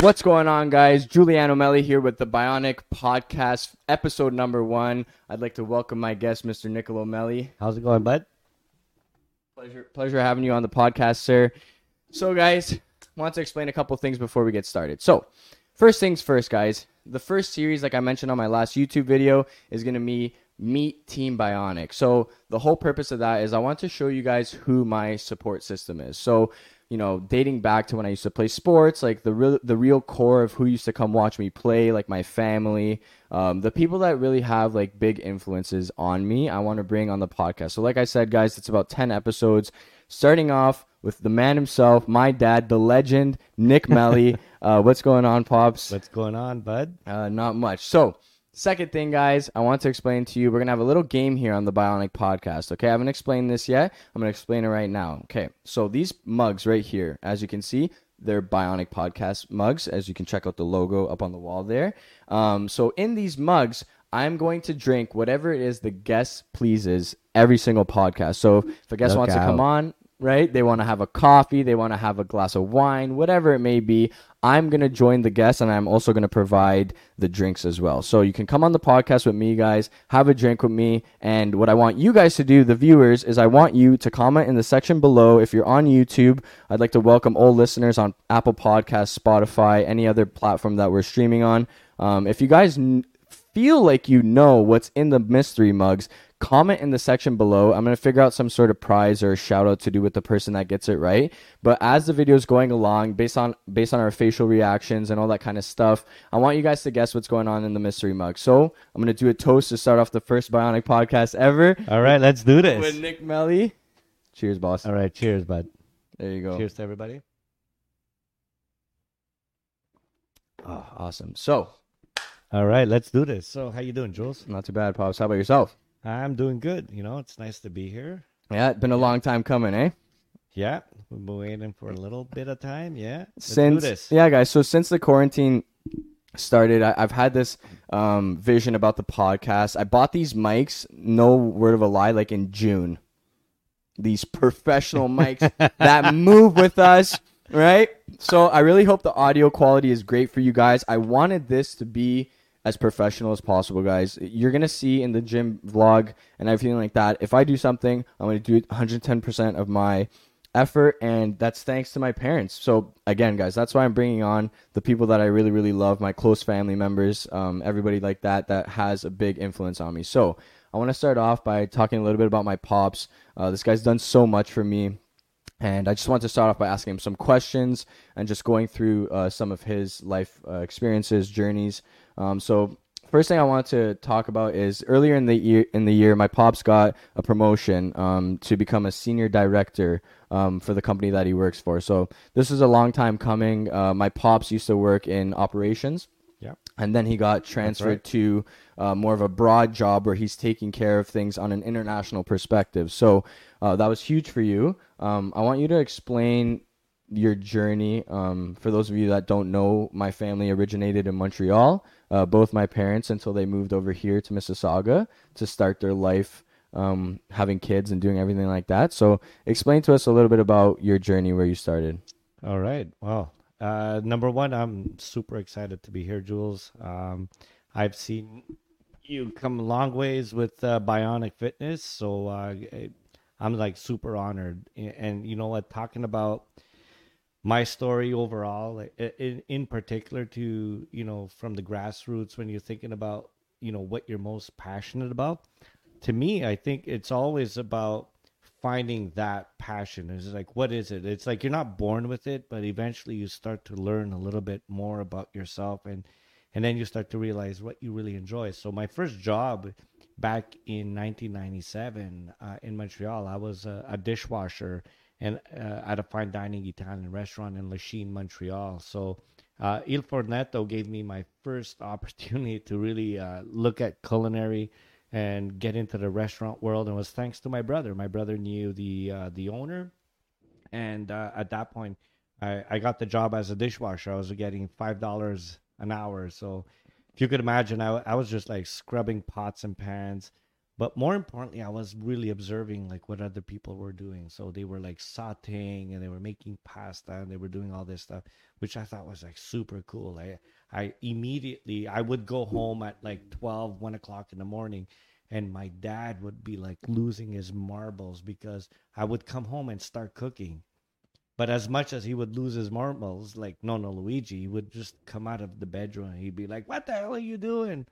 What's going on, guys? Giuliano Meli here with the Bionic Podcast, episode number one. I'd like to welcome my guest, Mr. Nicolo Meli. How's it going, bud? Pleasure, pleasure having you on the podcast, sir. So, guys, want to explain a couple things before we get started. So, first things first, guys. The first series, like I mentioned on my last YouTube video, is going to be Meet Team Bionic. So, the whole purpose of that is I want to show you guys who my support system is. So, you know, dating back to when I used to play sports, like the real the real core of who used to come watch me play, like my family, um, the people that really have like big influences on me, I want to bring on the podcast. So, like I said, guys, it's about ten episodes, starting off with the man himself, my dad, the legend, Nick Meli. uh, what's going on, pops? What's going on, bud? Uh, not much. So, second thing, guys, I want to explain to you. We're gonna have a little game here on the Bionic Podcast. Okay, I haven't explained this yet. I'm gonna explain it right now. Okay, so these mugs right here, as you can see, they're Bionic Podcast mugs. As you can check out the logo up on the wall there. Um, so in these mugs. I'm going to drink whatever it is the guest pleases every single podcast. So if a guest Look wants to come on, right? They want to have a coffee, they want to have a glass of wine, whatever it may be. I'm going to join the guests and I'm also going to provide the drinks as well. So you can come on the podcast with me, guys, have a drink with me. And what I want you guys to do, the viewers, is I want you to comment in the section below. If you're on YouTube, I'd like to welcome all listeners on Apple Podcasts, Spotify, any other platform that we're streaming on. Um, if you guys n- feel like you know what's in the mystery mugs, comment in the section below. I'm going to figure out some sort of prize or shout out to do with the person that gets it right. But as the video is going along, based on based on our facial reactions and all that kind of stuff, I want you guys to guess what's going on in the mystery mug. So I'm going to do a toast to start off the first Bionic podcast ever All right, let's do this. with Nick Meli. Cheers, boss. All right, cheers, bud. There you go. Cheers to everybody. Oh, awesome. So, All right, let's do this. So, how you doing, Jules? not too bad, pops. How about yourself? I'm doing good. You know, it's nice to be here. Yeah, it's been a long time coming, eh? Yeah, we've been waiting for a little bit of time. Yeah, let's since yeah guys so since the quarantine started I, i've had this um, vision about the podcast i bought these mics no word of a lie like in june these professional mics that move with us right so i really hope the audio quality is great for you guys i wanted this to be as professional as possible guys. You're gonna see in the gym vlog and everything like that if i do something i'm gonna do 110% of my effort and that's thanks to my parents. So again guys that's why i'm bringing on the people that i really really love my close family members um, everybody like that that has a big influence on me. So i want to start off by talking a little bit about my pops. Uh, this guy's done so much for me and I just want to start off by asking him some questions and just going through uh, some of his life uh, experiences, journeys. Um, so, first thing I want to talk about is earlier in the year, in the year, my pops got a promotion um, to become a senior director um, for the company that he works for. So, this is a long time coming. Uh, my pops used to work in operations Yeah. and then he got transferred right. to uh, more of a broad job where he's taking care of things on an international perspective. So uh, that was huge for you. Um, I want you to explain your journey. Um, for those of you that don't know, my family originated in Montreal. Uh, both my parents until they moved over here to Mississauga to start their life. Um, having kids and doing everything like that. So, explain to us a little bit about your journey where you started. All right. Well, uh, number one, I'm super excited to be here, Jules. Um, I've seen you come a long ways with uh, Bionic Fitness, so uh, I'm like super honored. And, and you know what? Talking about my story overall, in in particular, to you know, from the grassroots, when you're thinking about you know what you're most passionate about, to me, I think it's always about finding that passion. It's like, what is it? It's like you're not born with it, but eventually you start to learn a little bit more about yourself, and and then you start to realize what you really enjoy. So my first job back in 1997 uh, in Montreal, I was a, a dishwasher and uh, at a fine dining Italian restaurant in Lachine, Montreal. So uh, Il Fornetto gave me my first opportunity to really uh, look at culinary and get into the restaurant world. And it was thanks to my brother. My brother knew the uh, the owner, and uh, at that point, I, I got the job as a dishwasher. I was getting five dollars an hour. So if you could imagine, I, I was just like scrubbing pots and pans, but more importantly i was really observing like what other people were doing. So they were like sauteing and they were making pasta and they were doing all this stuff which i thought was like super cool. I i immediately i would go home at like 12 1 o'clock in the morning and my dad would be like losing his marbles because i would come home and start cooking. But as much as he would lose his marbles, like Nono Luigi, he would just come out of the bedroom and he'd be like, "What the hell are you doing?"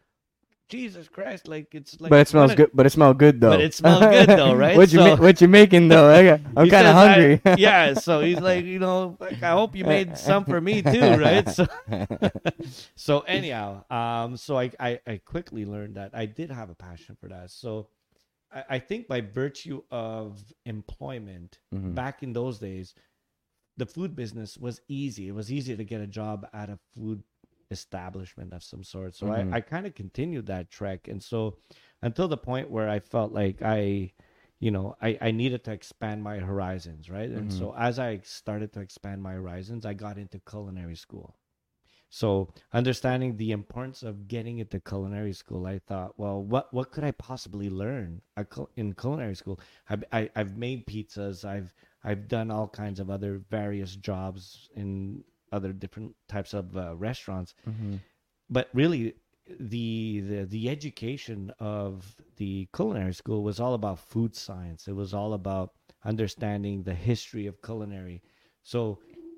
Jesus Christ! Like it's like. but it smells good. But it smelled good though. But it smells good though, right? what you So- ma- what you making though? I I'm kind of says, I- hungry. yeah, so he's like, you know, like, I hope you made some for me too, right? So, so anyhow, um, so I, I I quickly learned that I did have a passion for that. So, I, I think by virtue of employment Mhm. back in those days, the food business was easy. It was easy to get a job at a food establishment of some sort. So Mhm. I, I kind of continued that trek. And so until the point where I felt like I, you know, I, I needed to expand my horizons, right? And Mhm. so as I started to expand my horizons, I got into culinary school. So understanding the importance of getting into culinary school, I thought, well, what what could I possibly learn in culinary school? I, I I've made pizzas. I've I've done all kinds of other various jobs in other different types of uh, restaurants. Mhm. But really, the, the the education of the culinary school was all about food science. It was all about understanding the history of culinary. So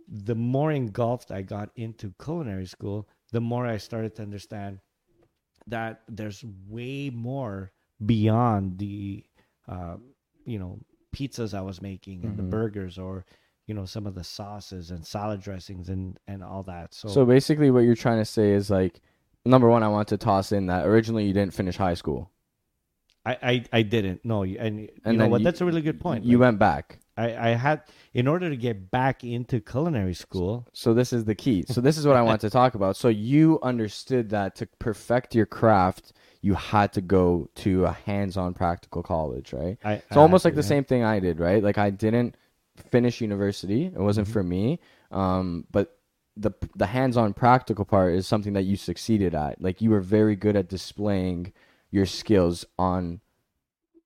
the more engulfed I got into culinary school, the more I started to understand that there's way more beyond the uh, you know pizzas I was making and the Mhm. burgers or you know some of the sauces and salad dressings and and all that. So, So basically, what you're trying to say is like, number one, I want to toss in that originally you didn't finish high school, I, I I didn't no and you And know what you- that's a really good point. You Like, went back. I I had in order to get back into culinary school. So this is the key. So this is what I want to talk about. So you understood that to perfect your craft, you had to go to a hands-on practical college, right? I It's almost like the actually- same thing I did, right? Like I didn't finish university; it wasn't for me. Um, but the the hands-on practical part is something that you succeeded at. Like you were very good at displaying your skills on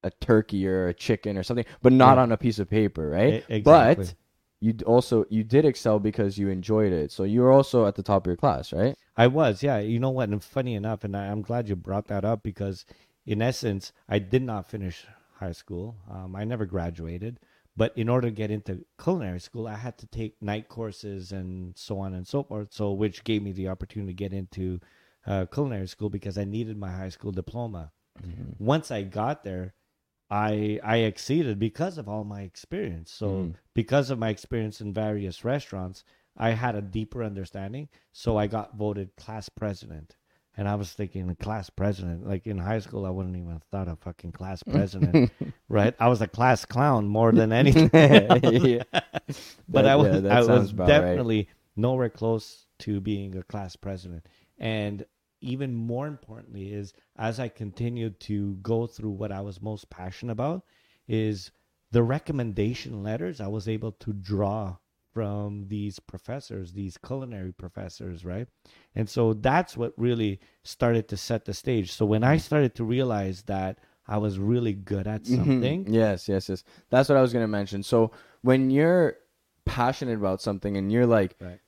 a turkey or a chicken or something, but not Yeah. on a piece of paper, right? Exactly. But you also you did excel because you enjoyed it. So you were also at the top of your class, right? I was, yeah. You know what? And funny enough, and I, I'm glad you brought that up because, in essence, I did not finish high school. Um, I never graduated, but in order to get into culinary school, I had to take night courses and so on and so forth. So, which gave me the opportunity to get into uh, culinary school because I needed my high school diploma. Once I got there, I I exceeded because of all my experience. So Mhm. because of my experience in various restaurants, I had a deeper understanding. So I got voted class president. And I was thinking, class president, like in high school, I wouldn't even have thought of fucking class president, right? I was a class clown more than anything. Yeah. but That- I was, yeah, I was about right. definitely nowhere close to being a class president. And even more importantly is as I continued to go through what I was most passionate about is the recommendation letters I was able to draw from these professors, these culinary professors, right? And so that's what really started to set the stage. So when I started to realize that I was really good at Mhm. something, Yes, yes, yes. That's what I was gonna mention. So when you're passionate about something and you're like, Right.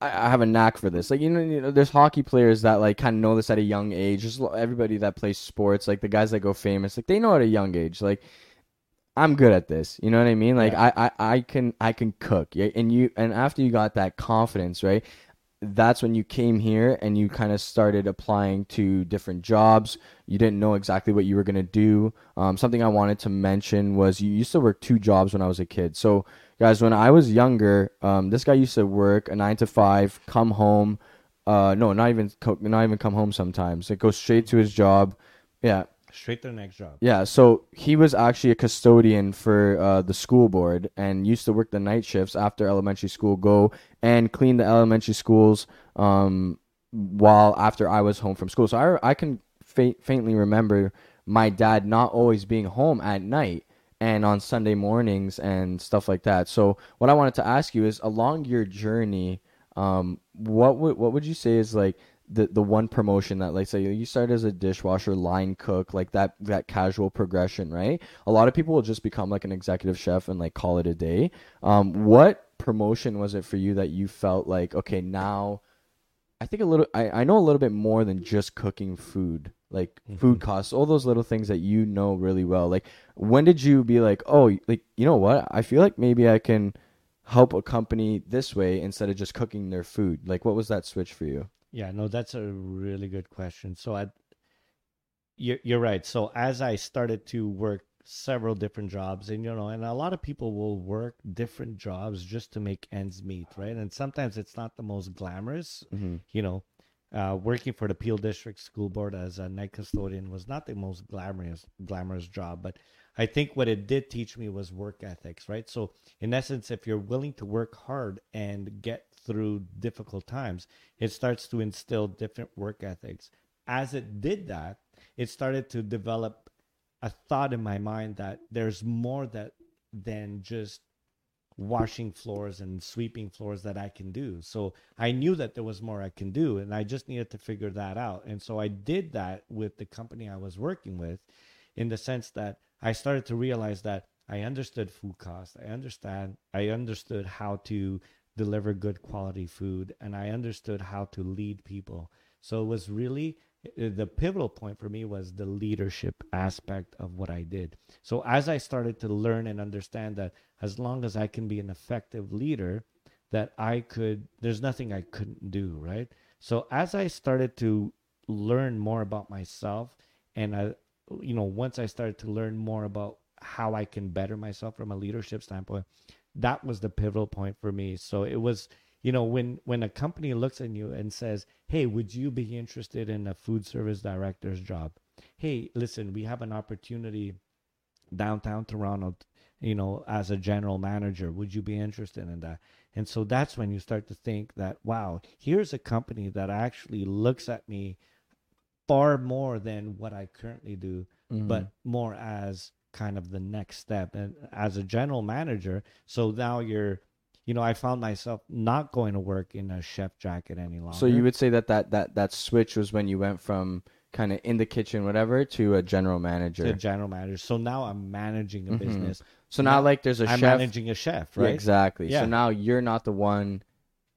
I, I have a knack for this. Like you know, you know, there's hockey players that like kind of know this at a young age. Just everybody that plays sports, like the guys that go famous, like they know at a young age, like. I'm good at this. You know what I mean? Like Yeah. I, I, I can I can cook. Yeah. And you and after you got that confidence, right? That's when you came here and you kind of started applying to different jobs. You didn't know exactly what you were gonna do. Um, something I wanted to mention was you used to work two jobs when I was a kid. So guys, when I was younger, um, this guy used to work a nine to five, come home. Uh, no, not even co- not even come home sometimes. Like go straight to his job. Yeah, straight to the next job. yeah, so he was actually a custodian for uh, the school board and used to work the night shifts after elementary school, go and clean the elementary schools um, while after I was home from school. So I, I can fa- faintly remember my dad not always being home at night and on Sunday mornings and stuff like that. So what I wanted to ask you is along your journey, um, what would what would you say is like the the one promotion that like say you start as a dishwasher line cook like that that casual progression right? A lot of people will just become like an executive chef and like call it a day. Um what promotion was it for you that you felt like okay now i think a little i, I know a little bit more than just cooking food like food costs all those little things that you know really well. Like when did you be like oh like you know what? I feel like maybe i can help a company this way instead of just cooking their food. Like what was that switch for you Yeah, no, that's a really good question. So I, you're you're right. So as I started to work several different jobs, and you know, and a lot of people will work different jobs just to make ends meet, right? And sometimes it's not the most glamorous. Mhm. You know, uh, working for the Peel District School Board as a night custodian was not the most glamorous glamorous job, but I think what it did teach me was work ethics, right? So in essence, if you're willing to work hard and get through difficult times, it starts to instill different work ethics. As it did that, it started to develop a thought in my mind that there's more that than just washing floors and sweeping floors that I can do. So I knew that there was more I can do and I just needed to figure that out. And so I did that with the company I was working with in the sense that I started to realize that I understood food costs. I understand I understood how to deliver good quality food and I understood how to lead people. So it was really uh, the pivotal point for me was the leadership aspect of what I did. So as I started to learn and understand that as long as I can be an effective leader, that I could there's nothing I couldn't do, right? So as I started to learn more about myself and I you know, once I started to learn more about how I can better myself from a leadership standpoint, that was the pivotal point for me. So it was, you know, when when a company looks at you and says, "Hey, would you be interested in a food service director's job?" Hey, listen, we have an opportunity downtown Toronto, you know, as a general manager. Would you be interested in that? And so that's when you start to think that, wow, here's a company that actually looks at me far more than what I currently do, but mm-hmm. more as kind of the next step and as a general manager. So now you're, you know, I found myself not going to work in a chef jacket any longer. So you would say that that that that switch was when you went from kind of in the kitchen, whatever, to a general manager. to a general manager. So now I'm managing a mm-hmm. business. so now, like, there's a I'm chef. managing a chef, Yeah, right? exactly. Yeah. So now you're not the one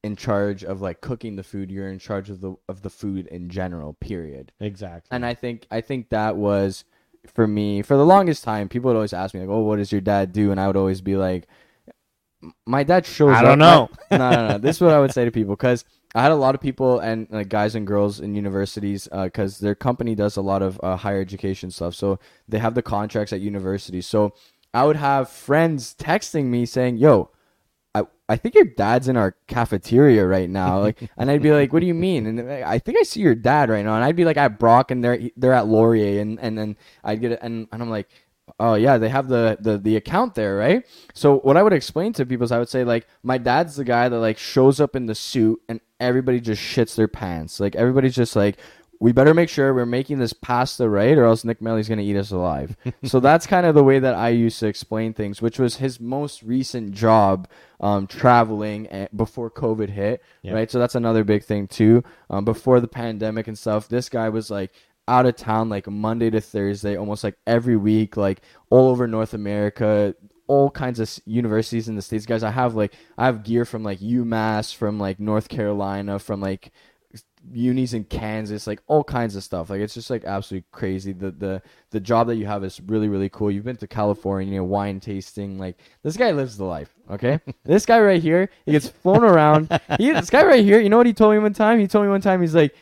in charge of like cooking the food. You're in charge of the of the food in general. Period. Exactly. And I think I think that was for me for the longest time. People would always ask me like, "Oh, what does your dad do?" And I would always be like, "My dad shows." I don't my- know. no, no, no. This is what I would say to people because I had a lot of people and like guys and girls in universities because their company does a lot of uh, higher education stuff. So they have the contracts at universities. So I would have friends texting me saying, "Yo." I, think your dad's in our cafeteria right now. Like, and I'd be like, "What do you mean?" And I think I see your dad right now. And I'd be like at Brock, and they're they're at Laurier, and and then I'd get it, and, and I'm like, "Oh yeah, they have the, the the account there, right?" So what I would explain to people is I would say like, my dad's the guy that like shows up in the suit, and everybody just shits their pants. Like everybody's just like. We better make sure we're making this pasta right, or else Nick Meli's gonna eat us alive. so that's kind of the way that I used to explain things, which was his most recent job, um, traveling eh, before COVID hit, Yeah. right? So that's another big thing too. Um, before the pandemic and stuff, this guy was like out of town like Monday to Thursday, almost like every week, like all over North America, all kinds of universities in the states. Guys, I have like I have gear from like UMass, from like North Carolina, from like unis in Kansas, like all kinds of stuff. Like it's just like absolutely crazy. The the the job that you have is really really cool. You've been to California, wine tasting. Like this guy lives the life. Okay, this guy right here, he gets flown around. He, this guy right here, you know what he told me one time? He told me one time he's like.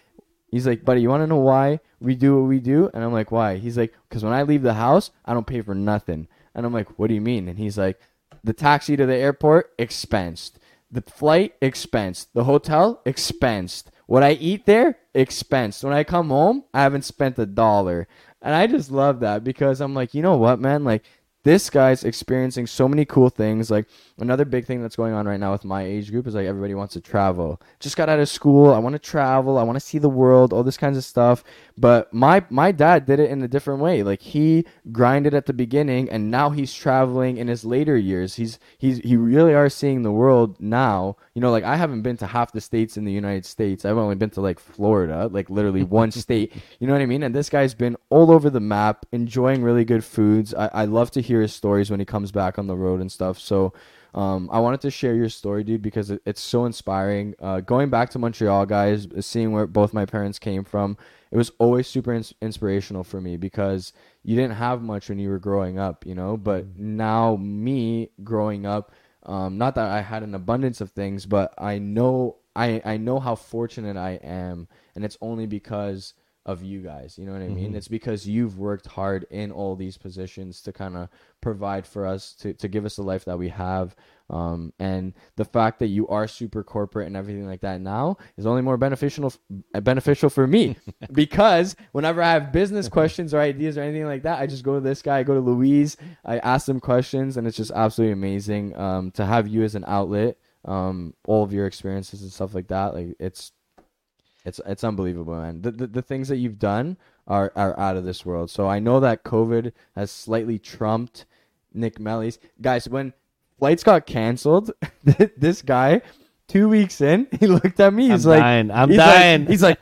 He's like, buddy, you want to know why we do what we do? And I'm like, why? He's like, because when I leave the house, I don't pay for nothing. And I'm like, what do you mean? And he's like, the taxi to the airport expensed, the flight expensed, the hotel expensed, what I eat there expensed. When I come home, I haven't spent a dollar. And I just love that because I'm like, you know what, man? Like, this guy's experiencing so many cool things. Like another big thing that's going on right now with my age group is like everybody wants to travel. Just got out of school. I want to travel. I want to see the world. All this kinds of stuff. But my my dad did it in a different way. Like he grinded at the beginning, and now he's traveling in his later years. He's he's he really are seeing the world now. You know, like I haven't been to half the states in the United States. I've only been to like Florida, like literally one state. You know what I mean? And this guy's been all over the map, enjoying really good foods. I, I love to hear his stories when he comes back on the road and stuff. So um, I wanted to share your story, dude, because it, it's so inspiring. Uh, going back to Montreal, guys, seeing where both my parents came from, it was always super ins- inspirational for me because you didn't have much when you were growing up, you know. But now, me growing up, um, not that I had an abundance of things, but I know I I know how fortunate I am, and it's only because of you guys. You know what I mean? Mhm. It's because you've worked hard in all these positions to kind of provide for us to, to give us the life that we have. Um, and the fact that you are super corporate and everything like that now is only more beneficial uh, beneficial for me because whenever I have business questions or ideas or anything like that, I just go to this guy, I go to Louise, I ask them questions, and it's just absolutely amazing um, to have you as an outlet. Um, all of your experiences and stuff like that, like it's it's it's unbelievable, man. The, the the things that you've done are are out of this world. So I know that COVID has slightly trumped Nick Meli's guys. When flights got canceled, this guy, two weeks in, he looked at me. He's I'm like, dying. I'm he's dying. Like, he's like,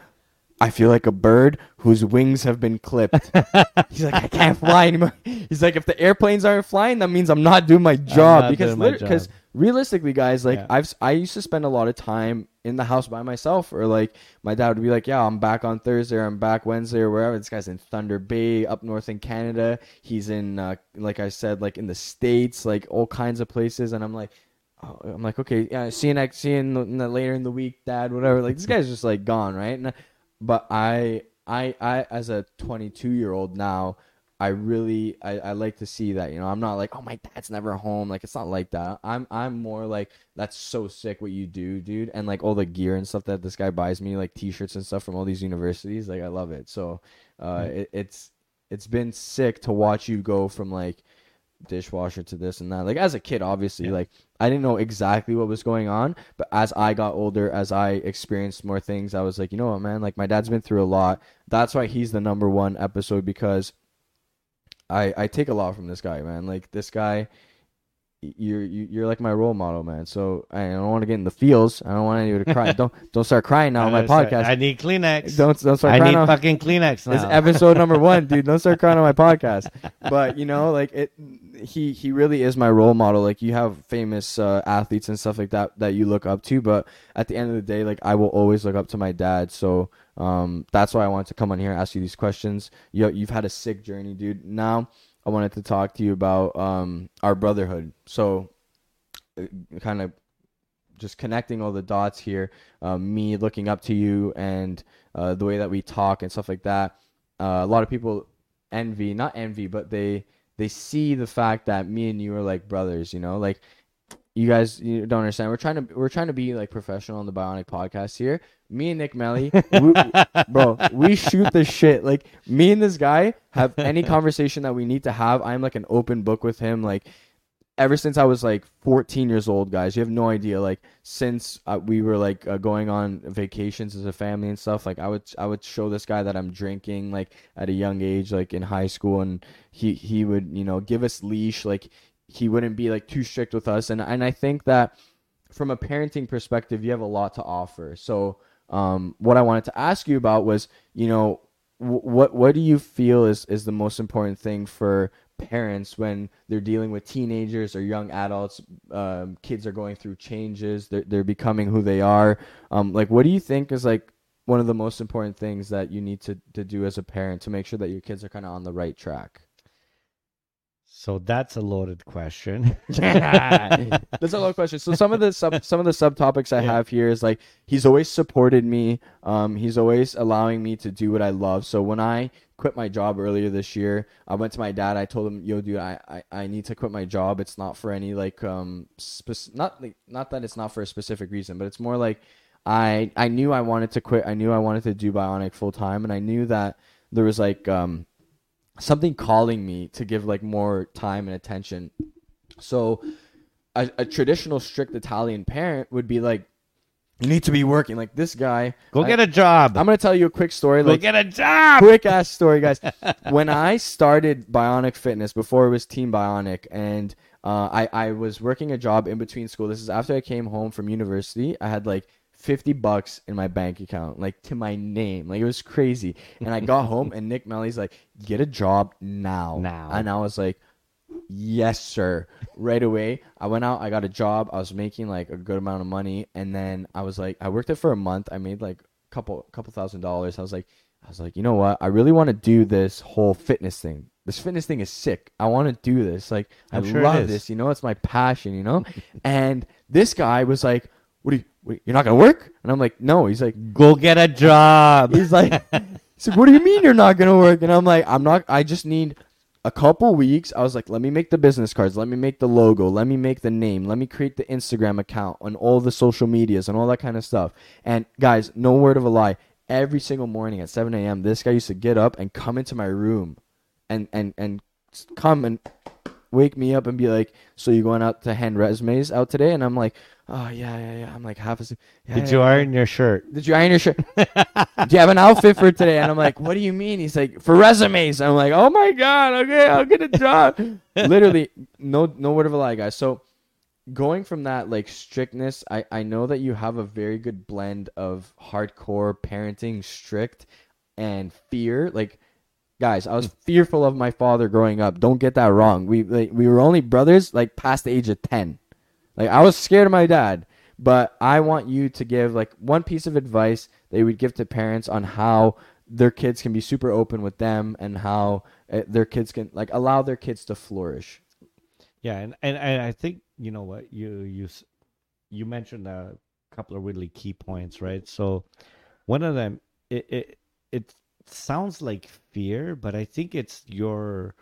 I feel like a bird whose wings have been clipped. he's like, I can't fly anymore. He's like, if the airplanes aren't flying, that means I'm not doing my job because because. Realistically, guys, like Yeah. I've I used to spend a lot of time in the house by myself, or like my dad would be like, "Yeah, I'm back on Thursday, or I'm back Wednesday, or wherever." This guy's in Thunder Bay, up north in Canada. He's in, uh, like I said, like in the states, like all kinds of places, and I'm like. oh, I'm like, okay, yeah, see you next, see you in the, later in the week, Dad, whatever. Like this guy's just like gone, right? And, but I, I, I, as a 22 year old now, I really I, I like to see that. You know, I'm not like, oh my dad's never home. Like it's not like that. I'm I'm more like that's so sick what you do, dude. And like all the gear and stuff that this guy buys me, like t-shirts and stuff from all these universities. Like I love it. So uh it, it's it's been sick to watch you go from like dishwasher to this and that. Like as a kid, obviously, Yeah. like I didn't know exactly what was going on, but as I got older, as I experienced more things, I was like, you know what, man? Like my dad's been through a lot. That's why he's the number one episode because I I take a lot from this guy, man. Like this guy, you're you- you're like my role model, man. So I don't want to get in the feels. I don't want anyone to cry. don't don't start crying now on my podcast. I need Kleenex. don't don't start crying. I crying need now. fucking Kleenex It's now. episode number one, dude. Don't start crying on my podcast. But you know, like it, he he really is my role model. Like you have famous uh, athletes and stuff like that that you look up to, but at the end of the day, like I will always look up to my dad. So um, that's why I wanted to come on here and ask you these questions. You you've had a sick journey, dude. Now I wanted to talk to you about um, our brotherhood. So kind of just connecting all the dots here. Um, me looking up to you and uh, the way that we talk and stuff like that. Uh, a lot of people envy, not envy, but they they see the fact that me and you are like brothers. You know, like you guys you don't understand. We're trying to we're trying to be like professional on the Bionic Podcast here. Me and Nick Meli, we, bro, we shoot the shit. Like me and this guy have any conversation that we need to have. I'm like an open book with him. Like ever since I was like 14 years old, guys. You have no idea. Like since uh, we were like uh, going on vacations as a family and stuff. Like I would I would show this guy that I'm drinking like at a young age, like in high school, and he he would you know give us leash. Like he wouldn't be like too strict with us, and and I think that from a parenting perspective, you have a lot to offer. So um, what I wanted to ask you about was you know wh- what what do you feel is is the most important thing for parents when they're dealing with teenagers or young adults um, kids are going through changes they're, they're becoming who they are? Um, like what do you think is like one of the most important things that you need to, to do as a parent to make sure that your kids are kind of on the right track so that's a loaded question. That's a lot of questions. So some of the sub some of the subtopics I Yeah. have here is like he's always supported me. Um, he's always allowing me to do what I love. So when I quit my job earlier this year, I went to my dad. I told him, "Yo, dude, I I, I need to quit my job. It's not for any like um spec- not like not that it's not for a specific reason, but it's more like I I knew I wanted to quit. I knew I wanted to do bionic full time, and I knew that there was like um something calling me to give like more time and attention. So a, a traditional strict Italian parent would be like, you need to be working. Like this guy, Go I- get a job. I'm gonna tell you a quick story. Go Like get a job. quick ass story, guys. when I started Bionic Fitness before it was Team Bionic, and uh, I I was working a job in between school. This is after I came home from university. I had like. 50 bucks in my bank account like to my name. Like it was crazy. And i got home and nick meli's like get a job now. Now. and i was like yes sir. Right away i went out i got a job i was making like a good amount of money. And then i was like i worked it for a month. I made like a couple couple thousand dollars. I was like i was like you know what? I really want to do this whole fitness thing. This fitness thing is sick. I want to do this. Like i I'm sure love this. You know it's my passion you know? And this guy was like what do you wait, you're not gonna work and i'm like no he's like Go get a job. He's like, he's like, what do you mean you're not gonna work? And I'm like, I'm not. I just need a couple weeks. I was like, let me make the business cards, let me make the logo, let me make the name, let me create the Instagram account and all the social medias and all that kind of stuff. And guys, no word of a lie. Every single morning at 7 a.m., this guy used to get up and come into my room, and and and come and wake me up and be like, "So you going out to hand resumes out today?" And I'm like, "Oh yeah, yeah, yeah." I'm like half a. Yeah, Did yeah, you yeah. iron your shirt? Did you iron your shirt? do you have an outfit for today? And I'm like, what do you mean? He's like, for resumes. I'm like, oh my god, okay, I'll get a job. Literally, no, no word of a lie, guys. So, going from that like strictness, I I know that you have a very good blend of hardcore parenting, strict, and fear. Like, guys, I was mm. fearful of my father growing up. Don't get that wrong. We like, we were only brothers like past the age of ten. Like I was scared of my dad, but I want you to give like one piece of advice that you would give to parents on how their kids can be super open with them and how uh, their kids can like allow their kids to flourish. Yeah, and, and and I think you know what you you you mentioned a couple of really key points, right? So one of them it it it sounds like fear, but I think it's your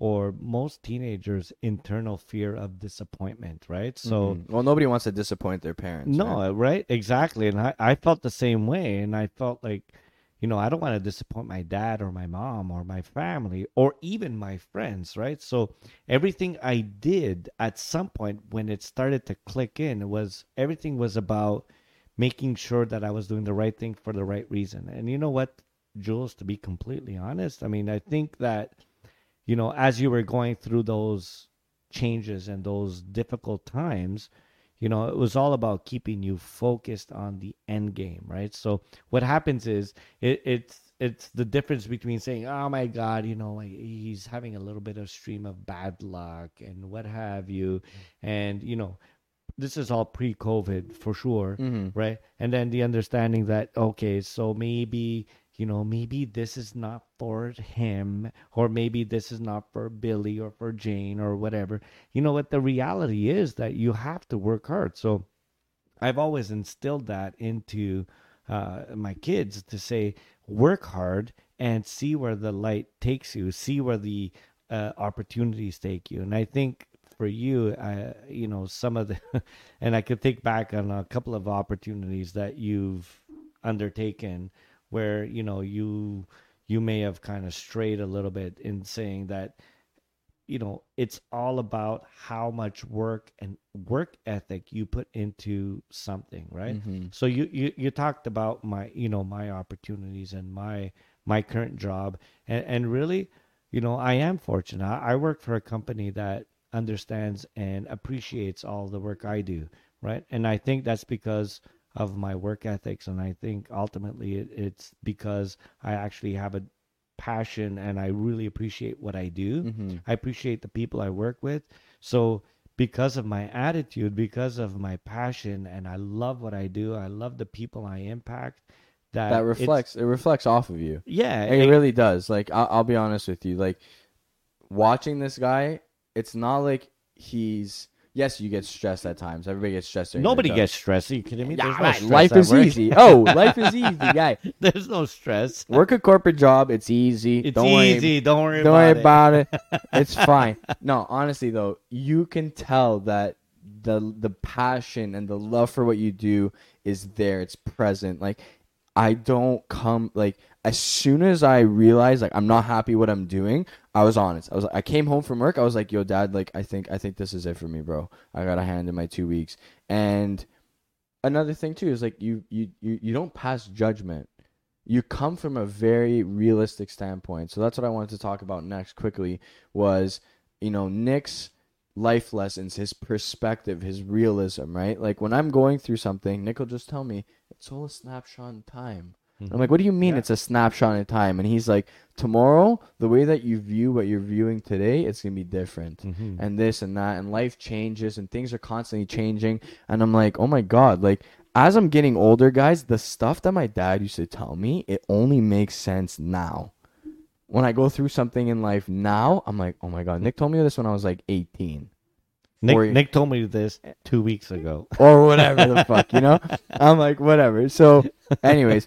or most teenagers' internal fear of disappointment, right? So Mhm. well, nobody wants to disappoint their parents. no, right? right? Exactly. And I, I felt the same way. And I felt like, you know, I don't want to disappoint my dad or my mom or my family or even my friends, right? So everything I did at some point when it started to click in was everything was about making sure that I was doing the right thing for the right reason. And you know what, Jules, to be completely honest, I mean, I think that, you know, as you were going through those changes and those difficult times, you know it was all about keeping you focused on the end game right? So what happens is it, it's it's the difference between saying oh my god you know like he's having a little bit of stream of bad luck and what have you. And you know this is all pre-covid for sure Mhm. right? And then the understanding that okay so maybe you know maybe this is not for him or maybe this is not for billy or for jane or whatever. You know what? The reality is that you have to work hard. So i've always instilled that into uh, my kids to say work hard and see where the light takes you. See where the uh, opportunities take you. And i think for you you know some of the and i could think back on a couple of opportunities that you've undertaken where you know you you may have kind of strayed a little bit in saying that you know it's all about how much work and work ethic you put into something right? Mhm. so you, you you talked about my you know my opportunities and my my current job. And and really you know i am fortunate. I I work for a company that understands and appreciates all the work i do right? And i think that's because of my work ethics and i think ultimately it, it's because i actually have a passion and i really appreciate what i do Mhm. I appreciate the people I work with. So because of my attitude, because of my passion, and I love what I do, I love the people I impact. That That reflects it reflects off of you. Yeah, It it- really does. Like I'll, I'll be honest with you. Like watching this guy, it's not like he's. Yes, you get stressed at times. Everybody gets stressed. during their nobody job. gets stressed. Are you kidding me? Yeah, There's no right. stress Life at is work. easy. Oh, life is easy, guy. There's no stress. Work a corporate job. It's easy. It's don't worry. easy. Don't worry Don't about worry it. about it. It's fine. No, honestly though, you can tell that the the passion and the love for what you do is there. It's present. Like I don't come like as soon as I realize like I'm not happy what I'm doing, I was honest. I was I came home from work. I was like, "Yo, dad, like I think I think this is it for me, bro. I got a hand in my 2 weeks." And another thing too is like you you you, you don't pass judgment. You come from a very realistic standpoint. So that's what I wanted to talk about next quickly was, you know, Nick's life lessons, his perspective, his realism, right? Like when I'm going through something, Nick will just tell me, it's all a snapshot in time. I'm like, what do you mean Yeah. it's a snapshot in time? And he's like, tomorrow, the way that you view what you're viewing today, it's gonna be different. Mhm. And this and that, and life changes, and things are constantly changing. And I'm like, oh my god, like as I'm getting older, guys, the stuff that my dad used to tell me, it only makes sense now. When I go through something in life now, I'm like, oh my god, Nick told me this when I was like 18 Nick, Or- Nick told me this two weeks ago. or whatever the fuck, you know? I'm like, whatever. So, anyways,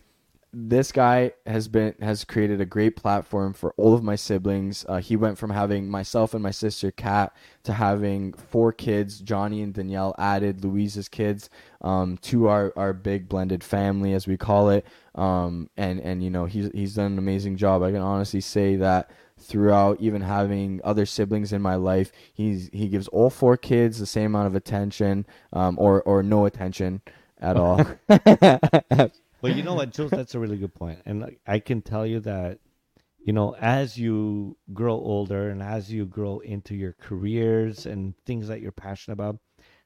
this guy has been has created a great platform for all of my siblings. Uh, he went from having myself and my sister Kat to having four kids, Johnny and Danielle added Louise's kids um, to our, our big blended family as we call it. Um, and and you know he's he's done an amazing job. I can honestly say that throughout even having other siblings in my life he's he gives all four kids the same amount of attention um, or or no attention at all But you know what, Jules? That's a really good point, and I can tell you that, you know, as you grow older and as you grow into your careers and things that you're passionate about,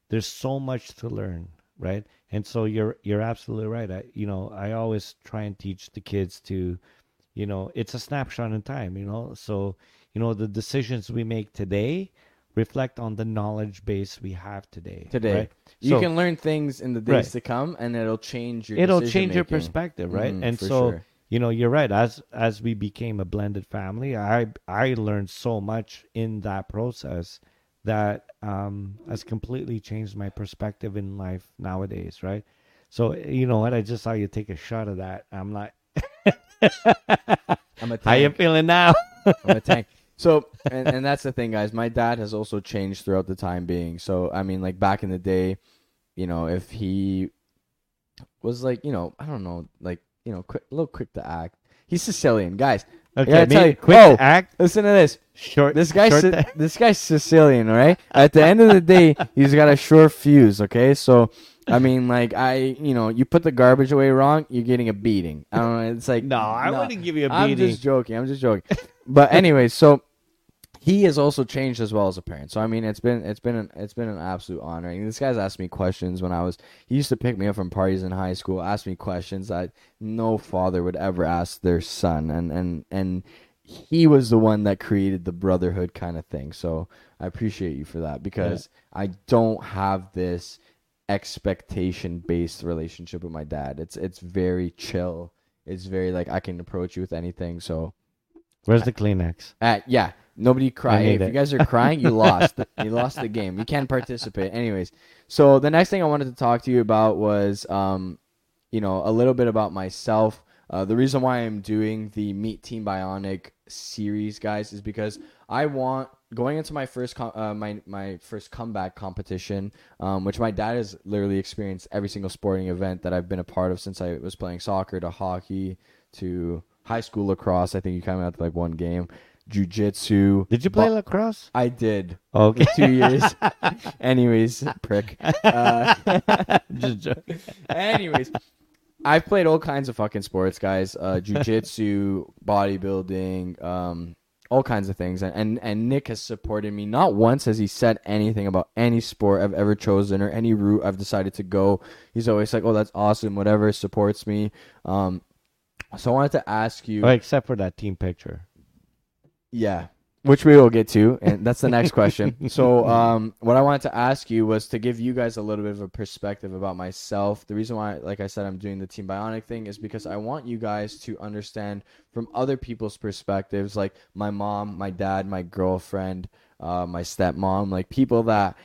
there's so much to learn, right? And so you're you're absolutely right. I, you know, I always try and teach the kids to, you know, it's a snapshot in time. You know, so you know the decisions we make today reflect on the knowledge base we have today. today right? you So- can learn things in the days Right. to come and it'll change your it'll change your perspective right Mhm, and so sure. you know you're right as as we became a blended family i i learned so much in that process that um has completely changed my perspective in life nowadays right so you know what i just saw you take a shot of that i'm like I'm a tank. how you feeling now I'm a tank. So, and, and that's the thing, guys. My dad has also changed throughout the time being. So, I mean, like back in the day, you know, if he was like, you know, I don't know, like, you know, quick, a little quick to act. He's Sicilian, guys. okay gotta me- tell you- quick oh, to act Listen to this. short This guy's short Si- this guy's Sicilian, right? At the end of the day, he's got a short fuse, okay? So, I mean, like I, you know, you put the garbage away wrong, you're getting a beating. I don't know. It's like no i wouldn't give you a I'm beating just joking. I'm just joking. but anyway, so he has also changed as well as a parent. So I mean, it's been it's been an it's been an absolute honor. And this guy's asked me questions when I was. He used to pick me up from parties in high school, ask me questions that no father would ever ask their son, and and and he was the one that created the brotherhood kind of thing. So I appreciate you for that because I don't have this expectation based relationship with my dad. It's it's very chill. It's very like I can approach you with anything. So where's the kleenex uh, yeah, nobody cry. Hey, if you guys are crying, you lost. you lost the game. You can't participate. Anyways, so the next thing I wanted to talk to you about was, um, you know, a little bit about myself. Uh, the reason why I'm doing the Meet Team Bionic series, guys, is because I want going into my first com- uh, my my first comeback competition, um, which my dad has literally experienced every single sporting event that I've been a part of since I was playing soccer to hockey to high school lacrosse. I think you came out to like one game. Jiu-jitsu. did you play Bo- lacrosse I did. okay Two years. Anyways, prick. Uh, just joking. anyways, I've played all kinds of fucking sports, guys. Uh, jiu-jitsu, bodybuilding, um, all kinds of things. And, and and Nick has supported me. Not once has he said anything about any sport I've ever chosen or any route I've decided to go. He's always like, "Oh, that's awesome." Whatever supports me. Um, so I wanted to ask you. oh, except for that team picture Yeah, which we will get to, and that's the next question. So, um, what I wanted to ask you was to give you guys a little bit of a perspective about myself. The reason why, like I said, I'm doing the Team Bionic thing is because I want you guys to understand from other people's perspectives, like my mom, my dad, my girlfriend, uh, my stepmom, like people that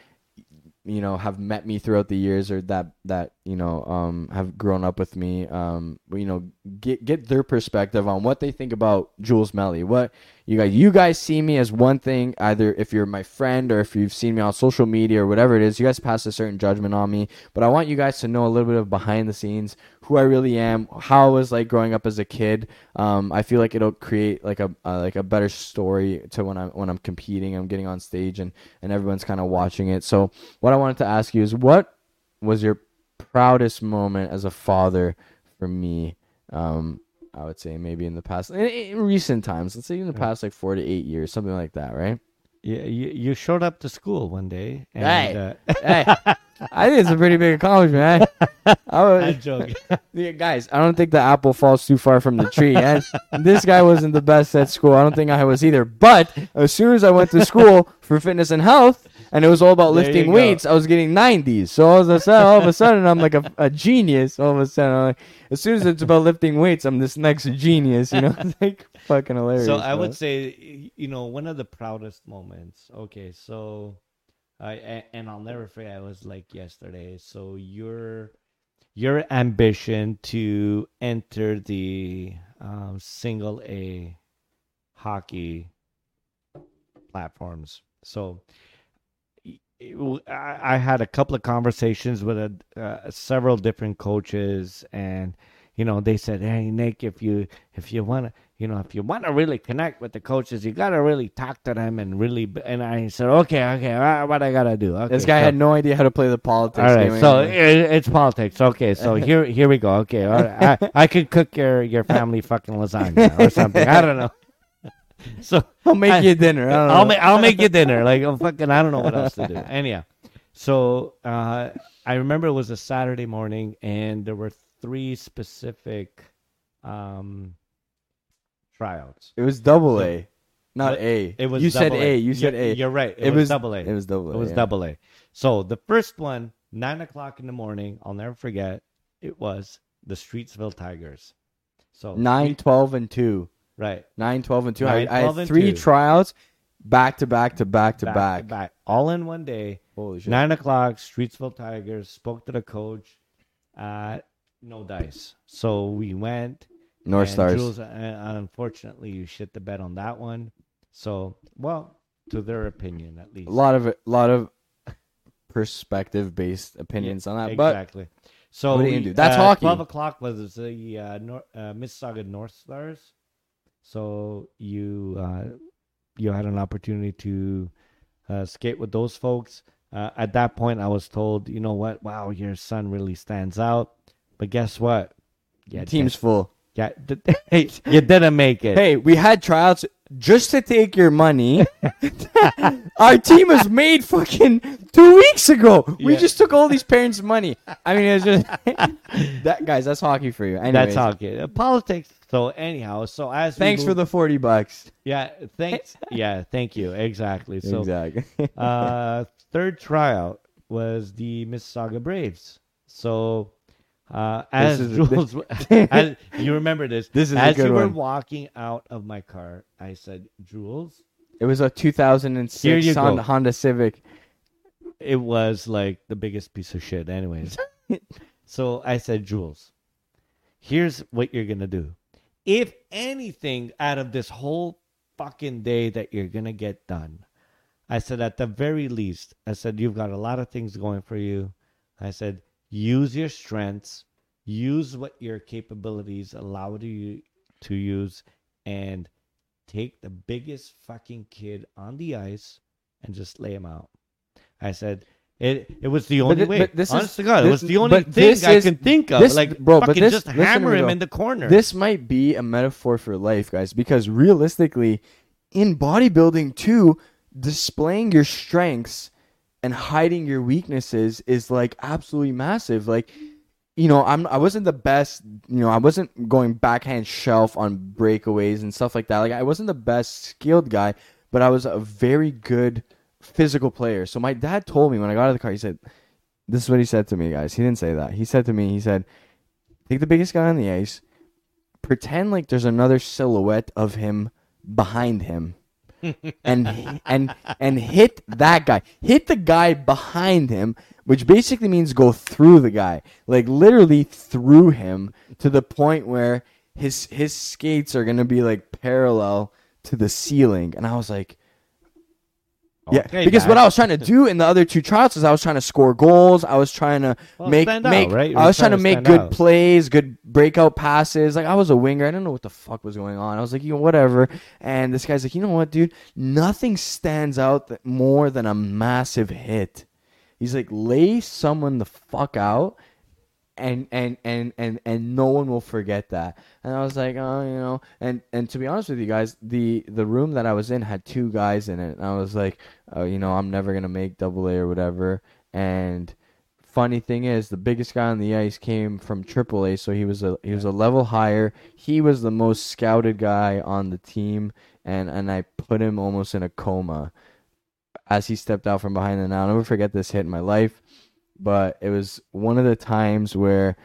you know have met me throughout the years or that that you know um, have grown up with me um, you know get get their perspective on what they think about Jules Meli. What you guys you guys see me as one thing either if you're my friend or if you've seen me on social media or whatever it is. You guys pass a certain judgment on me, but I want you guys to know a little bit of behind the scenes, who I really am, how I was like growing up as a kid. Um, I feel like it'll create like a uh, like a better story to when I'm when I'm competing. I'm getting on stage and and everyone's kind of watching it. So what I wanted to ask you is what was your proudest moment as a father for me. Um, I would say maybe in the past, in, in recent times, let's say in the past like four to eight years, something like that, right? Yeah, you, you showed up to school one day. And, Hey. uh, hey, I think it's a pretty big accomplishment. I, I I'm was, joking. yeah, guys, I don't think the apple falls too far from the tree. And this guy wasn't the best at school. I don't think I was either. But as soon as I went to school for fitness and health, and it was all about There you lifting go. weights, I was getting 90s. So all of a sudden, all of a sudden, I'm like a, a genius. All of a sudden, I'm like, as soon as it's about lifting weights, I'm this next genius. You know, like fucking hilarious. so I bro. would say, you know, one of the proudest moments. Okay, so I and I'll never forget. I was like yesterday. So your your ambition to enter the um, single A hockey platforms. So I had a couple of conversations with a, uh, several different coaches, and you know they said, "Hey Nick, if you if you want to." You know, if you want to really connect with the coaches, you gotta really talk to them and really. And I said, okay, okay, uh, what I gotta do? Okay, this guy so- had no idea how to play the politics all right, so it, it's politics. Okay, so here here we go. Okay, right. I, I could cook your your family fucking lasagna or something. I don't know. So I'll make I- you dinner. I don't I'll know. make I'll make you dinner. Like I'm fucking I don't know what else to do. Anyhow, so uh, I remember it was a Saturday morning and there were three specific um, tryouts. It was double So- A, not A. It was you said A. You said You're- A. You're right. It, It was, was- double A. It was double A. It was yeah. double A. So the first one, nine o'clock in the morning, I'll never forget. It was the Streetsville Tigers. So Nine, twelve, and two. right, Nine, twelve, and two. Nine, I, I had three two. tryouts, back to back to back to back. back, all in one day. Nine o'clock, Streetsville Tigers. Spoke to the coach. Uh, no dice. So we went. North and Stars. Jules, uh, unfortunately, you shit the bed on that one. So, well, to their opinion, at least. a lot of a lot of perspective based opinions on that, but exactly. So What are you we- do? That's uh, hockey. Twelve o'clock was the uh, Nor- uh, Mississauga North Stars. So you uh, you had an opportunity to uh, skate with those folks. Uh, at that point, I was told, you know what? Wow, your son really stands out. But guess what? Yeah, team's full. yeah, hey, you didn't make it. Hey, we had tryouts just to take your money. Our team was made fucking two weeks ago. We Yeah. just took all these parents' money. I mean, it's just that guys. That's hockey for you. Anyways, That's hockey. Uh, politics. So anyhow, so as we Thanks for move- the forty bucks. yeah, thanks. yeah, thank you. Exactly. So exactly. uh, third tryout was the Mississauga Braves. So, uh, as is- Jules, as, you remember this. This is as you were one. walking out of my car, I said, "Jules." it was a 2006 Honda. Honda Civic. It was like the biggest piece of shit, anyways. so I said, Jules, here's what you're gonna do. If anything out of this whole fucking day that you're gonna get done, I said, at the very least, I said, you've got a lot of things going for you. I said, use your strengths, use what your capabilities allow you to use, and take the biggest fucking kid on the ice and just lay him out. I said, it, it was the only thi- way. but this is- Honest to God, it was the only thing this I can think of. this- like, bro, but fucking this- just hammer me, him in the corner. This might be a metaphor for life, guys, because realistically, in bodybuilding too, displaying your strengths and hiding your weaknesses is like absolutely massive. Like, you know, I'm I wasn't the best, you know, I wasn't going backhand shelf on breakaways and stuff like that. Like I wasn't the best skilled guy, but I was a very good physical player. So my dad told me when I got out of the car, he said, This is what he said to me, guys. He didn't say that. He said to me, he said, Take the biggest guy on the ice, pretend like there's another silhouette of him behind him. And and and hit that guy. Hit the guy behind him which basically means go through the guy, like literally through him to the point where his his skates are gonna be like parallel to the ceiling, and I was like. Yeah, Okay, because what. I was trying to do in the other two tryouts is I was trying to score goals. I was trying to Well, make out, make. right? I was trying trying to make good out. plays, good breakout passes. Like I was a winger. I didn't know what the fuck was going on. I was like, you know, whatever. And this guy's like, you know what, dude? Nothing stands out more than a massive hit. He's like, lay someone the fuck out, and and and and and no one will forget that. And I was like, oh, you know, and and to be honest with you guys, the the room that I was in had two guys in it, and I was like, oh, you know, I'm never gonna make double A or whatever. And funny thing is, the biggest guy on the ice came from Triple A, so he was a he was a level higher. He was the most scouted guy on the team, and and I put him almost in a coma as he stepped out from behind the net. I'll never forget this hit in my life, but it was one of the times where,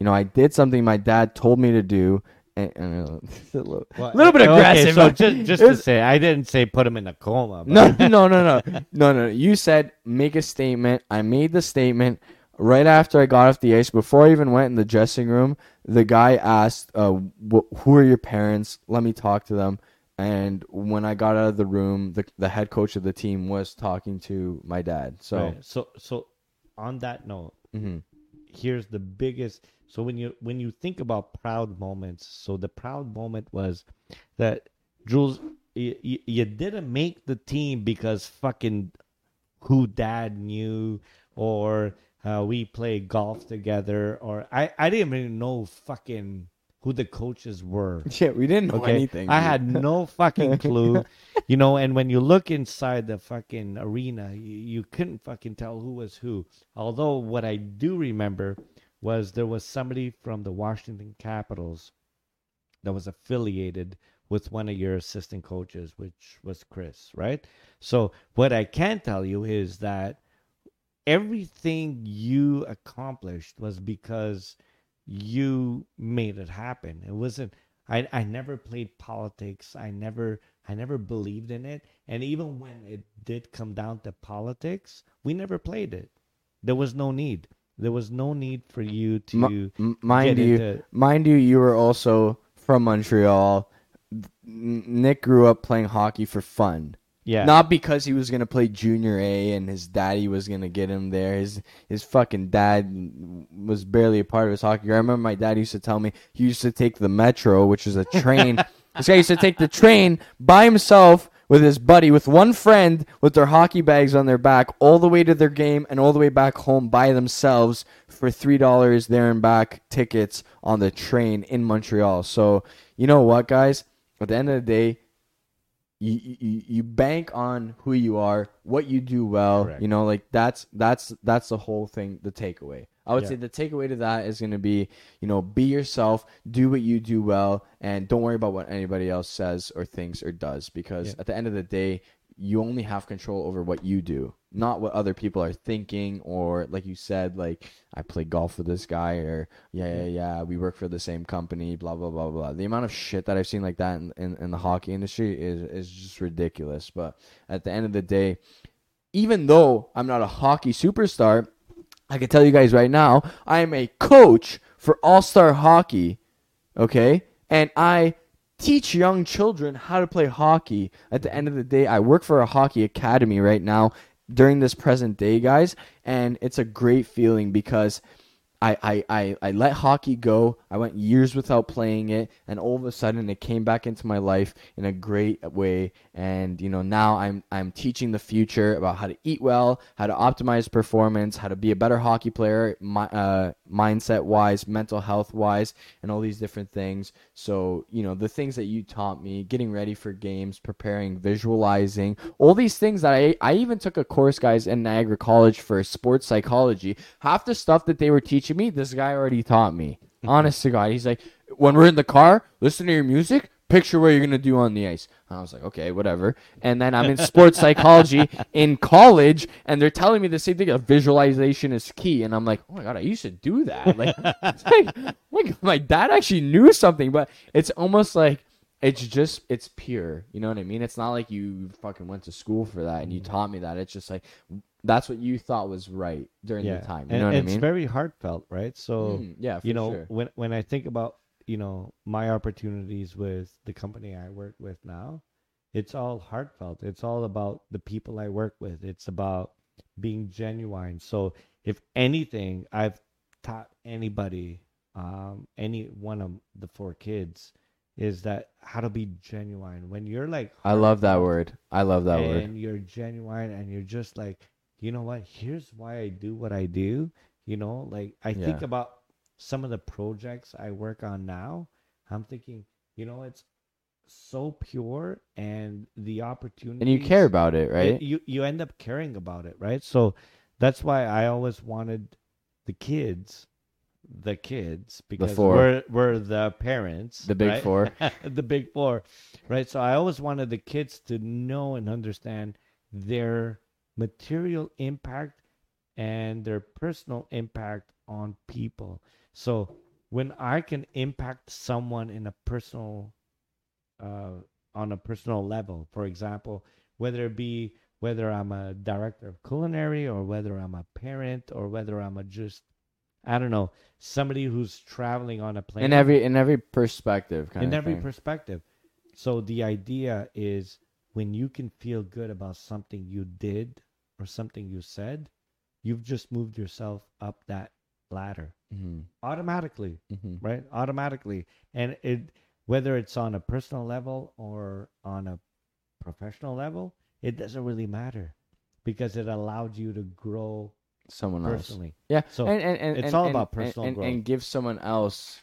you know, I did something my dad told me to do. And, and uh, a little, Well, little bit okay, aggressive. so just, just it to say, I didn't say put him in a coma. But no, no, no, no, no, no. You said make a statement. I made the statement right after I got off the ice. Before I even went in the dressing room, the guy asked, uh, "Who are your parents? Let me talk to them." And when I got out of the room, the the head coach of the team was talking to my dad. So, Right. so so on that note, mhm. here's the biggest so when you when you think about proud moments so the proud moment was that jules you, you, you didn't make the team because fucking who dad knew or uh, we played golf together or i i didn't even know fucking who the coaches were yeah, we didn't know Okay. anything. I dude. had no fucking clue. you know, and when you look inside the fucking arena, you, you couldn't fucking tell who was who. Although what I do remember was there was somebody from the Washington Capitals that was affiliated with one of your assistant coaches, which was Chris, right? So what I can tell you is that everything you accomplished was because you made it happen. It wasn't I I never played politics. I never I never believed in it. And even when it did come down to politics, we never played it. There was no need. There was no need for you to M- mind you, into- mind you, you were also from Montreal. Nick grew up playing hockey for fun. Yeah. Not because he was gonna play junior A and his daddy was gonna get him there. His his fucking dad was barely a part of his hockey. career. I remember my dad used to tell me he used to take the metro, which is a train. this guy used to take the train by himself with his buddy, with one friend, with their hockey bags on their back, all the way to their game and all the way back home by themselves for three dollars there and back tickets on the train in Montreal. So you know what, guys? At the end of the day, you, you you bank on who you are, what you do well. Correct. You know, like that's that's that's the whole thing. The takeaway. I would Yeah. say the takeaway to that is going to be, you know, be yourself, do what you do well, and don't worry about what anybody else says or thinks or does. Because Yeah. at the end of the day, you only have control over what you do, not what other people are thinking or, like you said, like I play golf with this guy or yeah, yeah, yeah, we work for the same company, blah blah blah blah. The amount of shit that I've seen like that in, in, in the hockey industry is is just ridiculous. But at the end of the day, even though I'm not a hockey superstar, I can tell you guys right now, I am a coach for All Star Hockey. Okay? And I teach young children how to play hockey. At the end of the day, I work for a hockey academy right now during this present day, guys. And it's a great feeling because I, I, I, I let hockey go. I went years without playing it, and all of a sudden it came back into my life in a great way. And you know now I'm I'm teaching the future about how to eat well, how to optimize performance, how to be a better hockey player, my, uh, mindset wise, mental health wise, and all these different things. So you know the things that you taught me, getting ready for games, preparing, visualizing, all these things that I I even took a course, guys, in Niagara College for sports psychology. Half the stuff that they were teaching me, this guy already taught me. Honest to God, he's like, when we're in the car, listen to your music. Picture what you're gonna do on the ice. And I was like, okay, whatever. And then I'm in sports psychology in college, and they're telling me the same thing. Visualization is key, and I'm like, oh my god, I used to do that. Like, like, like my dad actually knew something, but it's almost like it's just it's pure. You know what I mean? It's not like you fucking went to school for that and you Mhm. taught me that. It's just like that's what you thought was right during yeah, the time. You and know what I mean it's very heartfelt, right? So Mhm, yeah, for you know sure. when when I think about you know my opportunities with the company I work with now, it's all heartfelt. It's all about the people I work with. It's about being genuine. So if anything, I've taught anybody, um, any one of the four kids, is that how to be genuine when you're like I love that word. I love that word. and you're genuine and you're just like you know what here's why i do what i do you know like i think about some of the projects i work on now i'm thinking you know it's so pure and the opportunity And you care about it, right? you you end up caring about it right so that's why i always wanted the kids the kids because four. we're we're the parents The big right? four. the big four, right? So I always wanted the kids to know and understand their material impact and their personal impact on people. So when I can impact someone in a personal, uh, on a personal level, for example, whether it be whether I'm a director of culinary or whether I'm a parent or whether I'm a just I don't know somebody who's traveling on a plane in every in every perspective, kind in every thing. perspective. So the idea is when you can feel good about something you did or something you said, you've just moved yourself up that ladder Mhm, automatically, mhm. right? Automatically. And it whether it's on a personal level or on a professional level, it doesn't really matter because it allowed you to grow Someone else. personally. Yeah. So, and, and, and, it's and- all about personal and, growth. and give someone else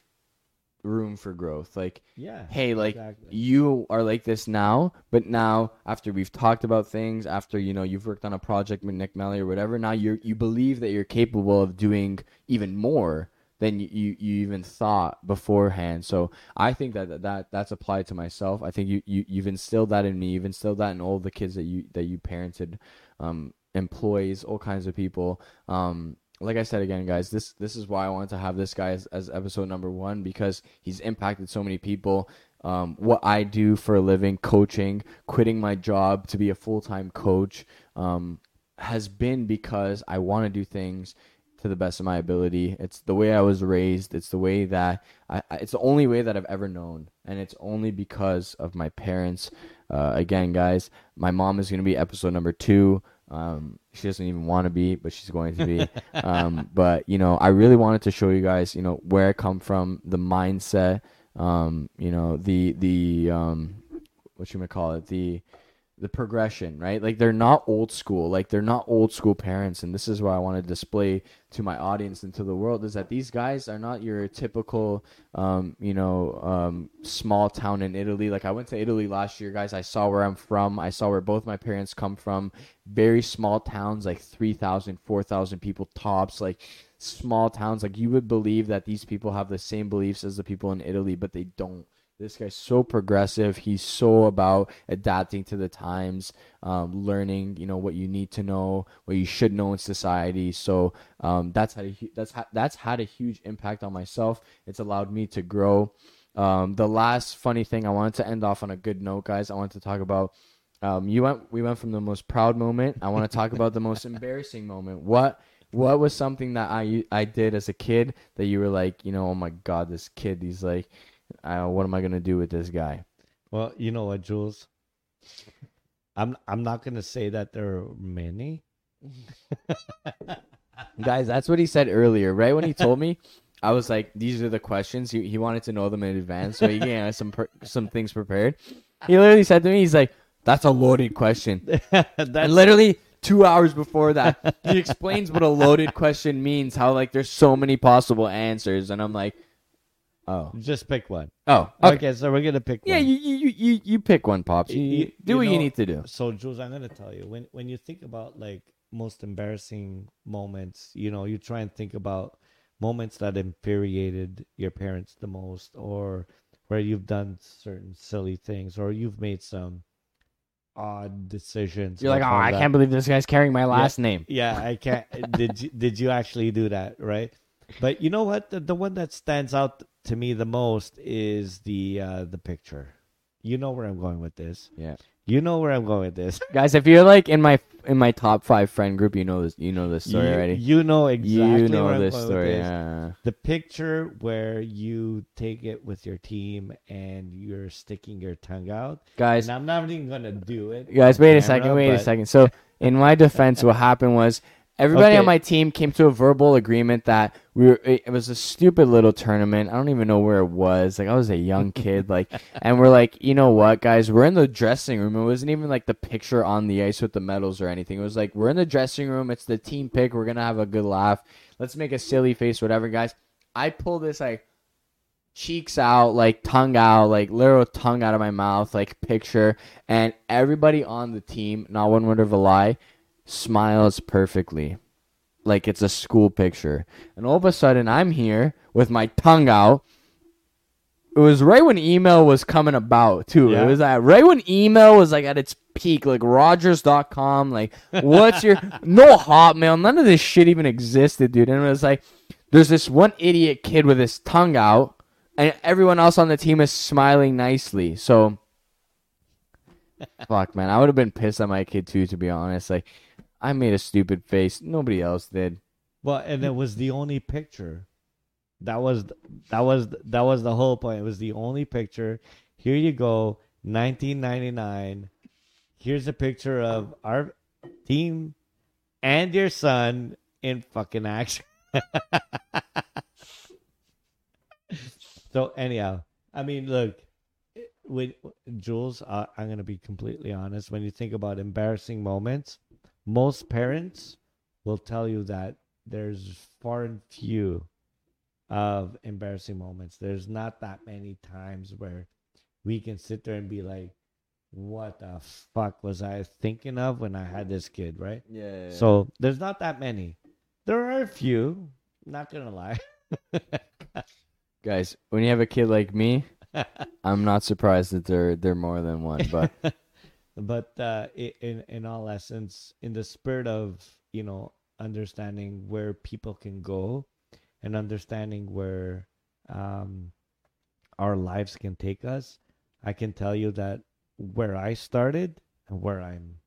room for growth. Like, Yeah. hey, like exactly. you are like this now, but now after we've talked about things, after you know you've worked on a project with Nick Meli or whatever, now you you believe that you're capable of doing even more than you, you, you even thought beforehand. So I think that, that that's applied to myself. I think you, you you've instilled that in me. You've instilled that in all the kids that you that you parented, um, employees, all kinds of people. Um, like I said again, guys, this this is why I wanted to have this guy as, as episode number one because he's impacted so many people. Um, what I do for a living, coaching, quitting my job to be a full time coach, um, has been because I want to do things to the best of my ability. It's the way I was raised. It's the way that I, it's the only way that I've ever known, and it's only because of my parents. Uh, again, guys, my mom is going to be episode number two. Um, she doesn't even want to be, but she's going to be. um, but you know, I really wanted to show you guys, you know, where I come from, the mindset, um, you know, the the um, what you might call it, the the progression, right? Like they're not old school. Like they're not old school parents, and this is what I want to display to my audience and to the world is that these guys are not your typical, um, you know, um, small town in Italy. Like I went to Italy last year, guys. I saw where I'm from. I saw where both my parents come from. Very small towns, like 3,000, 4,000 people tops. Like small towns. Like you would believe that these people have the same beliefs as the people in Italy, but they don't. This guy's so progressive. He's so about adapting to the times, um, learning, you know, what you need to know, what you should know in society. So um, that's had a that's ha- that's had a huge impact on myself. It's allowed me to grow. Um, the last funny thing I wanted to end off on a good note, guys. I wanted to talk about. Um, you went. We went from the most proud moment. I want to talk about the most embarrassing moment. What what was something that I I did as a kid that you were like, you know, oh my god, this kid, he's like, uh, what am I gonna do with this guy? Well, you know what, Jules? I'm I'm not gonna say that there are many. Guys, that's what he said earlier, right when he told me. I was like, these are the questions. He, he wanted to know them in advance, so he gave some per- some things prepared. He literally said to me, he's like, "That's a loaded question." And literally two hours before that, he explains what a loaded question means. How like there's so many possible answers, and I'm like, oh, just pick one. oh, Okay, okay. so we're gonna pick Yeah, one. you you you you pick one, pops. You, You- you- you do what you need to do. So, Jules, I'm gonna tell you when when you think about like most embarrassing moments, you know, you try and think about moments that infuriated your parents the most, or where you've done certain silly things, or you've made some odd decisions. You're like, or oh, I that." can't believe this guy's carrying my last name. Yeah, I can't. did you, did you actually do that? Right. But you know what? The, the one that stands out to me the most is the uh, the picture. you know where I'm going with this. Yeah. You know where I'm going with this. Guys, if you're like in my in my top five friend group, you know this. You know this story you, already. You know exactly you know where I'm this story. this. Yeah. The picture where you take it with your team and you're sticking your tongue out. Guys, And I'm not even gonna do it. guys, wait a second. Wait a second. So, in my defense, what happened was everybody Okay. on my team came to a verbal agreement that we were. It, was a stupid little tournament. I don't even know where it was. Like I was a young kid. Like, and we're like, you know what, guys? We're in the dressing room. It wasn't even like the picture on the ice with the medals or anything. It was like we're in the dressing room. It's the team pick. We're gonna have a good laugh. Let's make a silly face, whatever, guys. I pull this like cheeks out, like tongue out, like literal tongue out of my mouth, like picture, and everybody on the team, not one word of a lie, smiles perfectly. Like it's a school picture. And all of a sudden I'm here with my tongue out. It was right when email was coming about too. Yeah. It was like right when email was like at its peak, like Rogers.com, like what's your no hotmail, none of this shit even existed, dude. And it was like there's this one idiot kid with his tongue out, and everyone else on the team is smiling nicely. So, fuck, man, I would have been pissed at my kid too, to be honest. Like, I made a stupid face. Nobody else did. Well, and it was the only picture. That was that was that was the whole point. It was the only picture. Here you go, 1999. Here's a picture of our team and your son in fucking action. so anyhow, I mean, look, with Jules, uh, I'm gonna be completely honest. When you think about embarrassing moments, most parents will tell you that there's far and few of embarrassing moments. There's not that many times where we can sit there and be like, "What the fuck was I thinking of when I had this kid?" Right? Yeah. So there's not that many. There are a few. Not gonna lie. guys, when you have a kid like me, I'm not surprised that they're they're more than one. But but uh, in in all essence, in the spirit of you know understanding where people can go, and understanding where um, our lives can take us, I can tell you that where I started and where I'm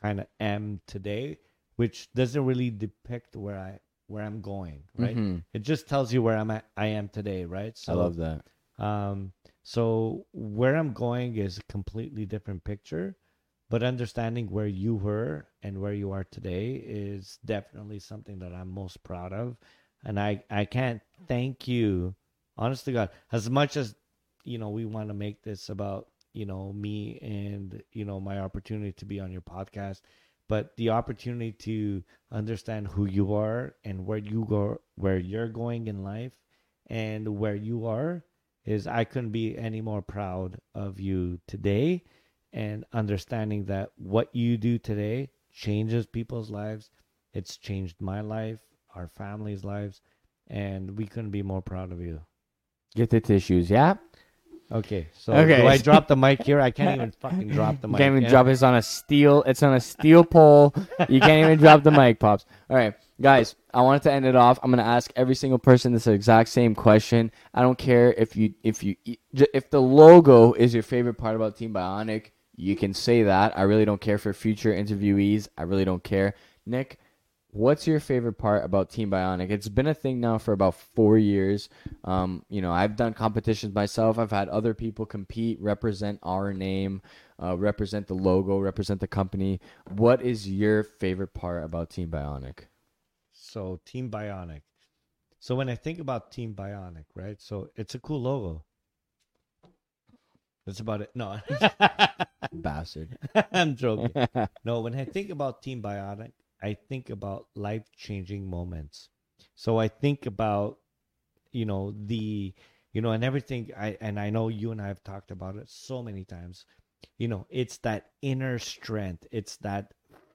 kind of am today, which doesn't really depict where I where I'm going, right? Mhm. It just tells you where I'm at, I am today, right? So I love that. Um, so where I'm going is a completely different picture, but understanding where you were and where you are today is definitely something that I'm most proud of. And I, I can't thank you, honest to God, as much as, you know, we want to make this about, you know, me and, you know, my opportunity to be on your podcast, but the opportunity to understand who you are and where you go, where you're going in life and where you are is I couldn't be any more proud of you today and understanding that what you do today changes people's lives. It's changed my life, our family's lives, and we couldn't be more proud of you. Get the tissues. Yeah. Okay, so Okay. do I drop the mic here? I can't even fucking drop the You mic. can't even yeah? drop it. It's on a steel. It's on a steel pole. You can't even drop the mic, pops. All right, guys. I wanted to end it off. I'm gonna ask every single person this exact same question. I don't care if you if you if the logo is your favorite part about Team Bionic. You can say that. I really don't care for future interviewees. I really don't care. Nick, what's your favorite part about Team Bionic? It's been a thing now for about four years. Um, you know, I've done competitions myself. I've had other people compete, represent our name, uh, represent the logo, represent the company. What is your favorite part about Team Bionic? So Team Bionic. So when I think about Team Bionic, right? So it's a cool logo. That's about it. No, Bastard. I'm joking. No, when I think about Team Bionic, I think about life changing moments. So I think about, you know, the, you know, and everything. I and I know you and I have talked about it so many times. You know, it's that inner strength. It's that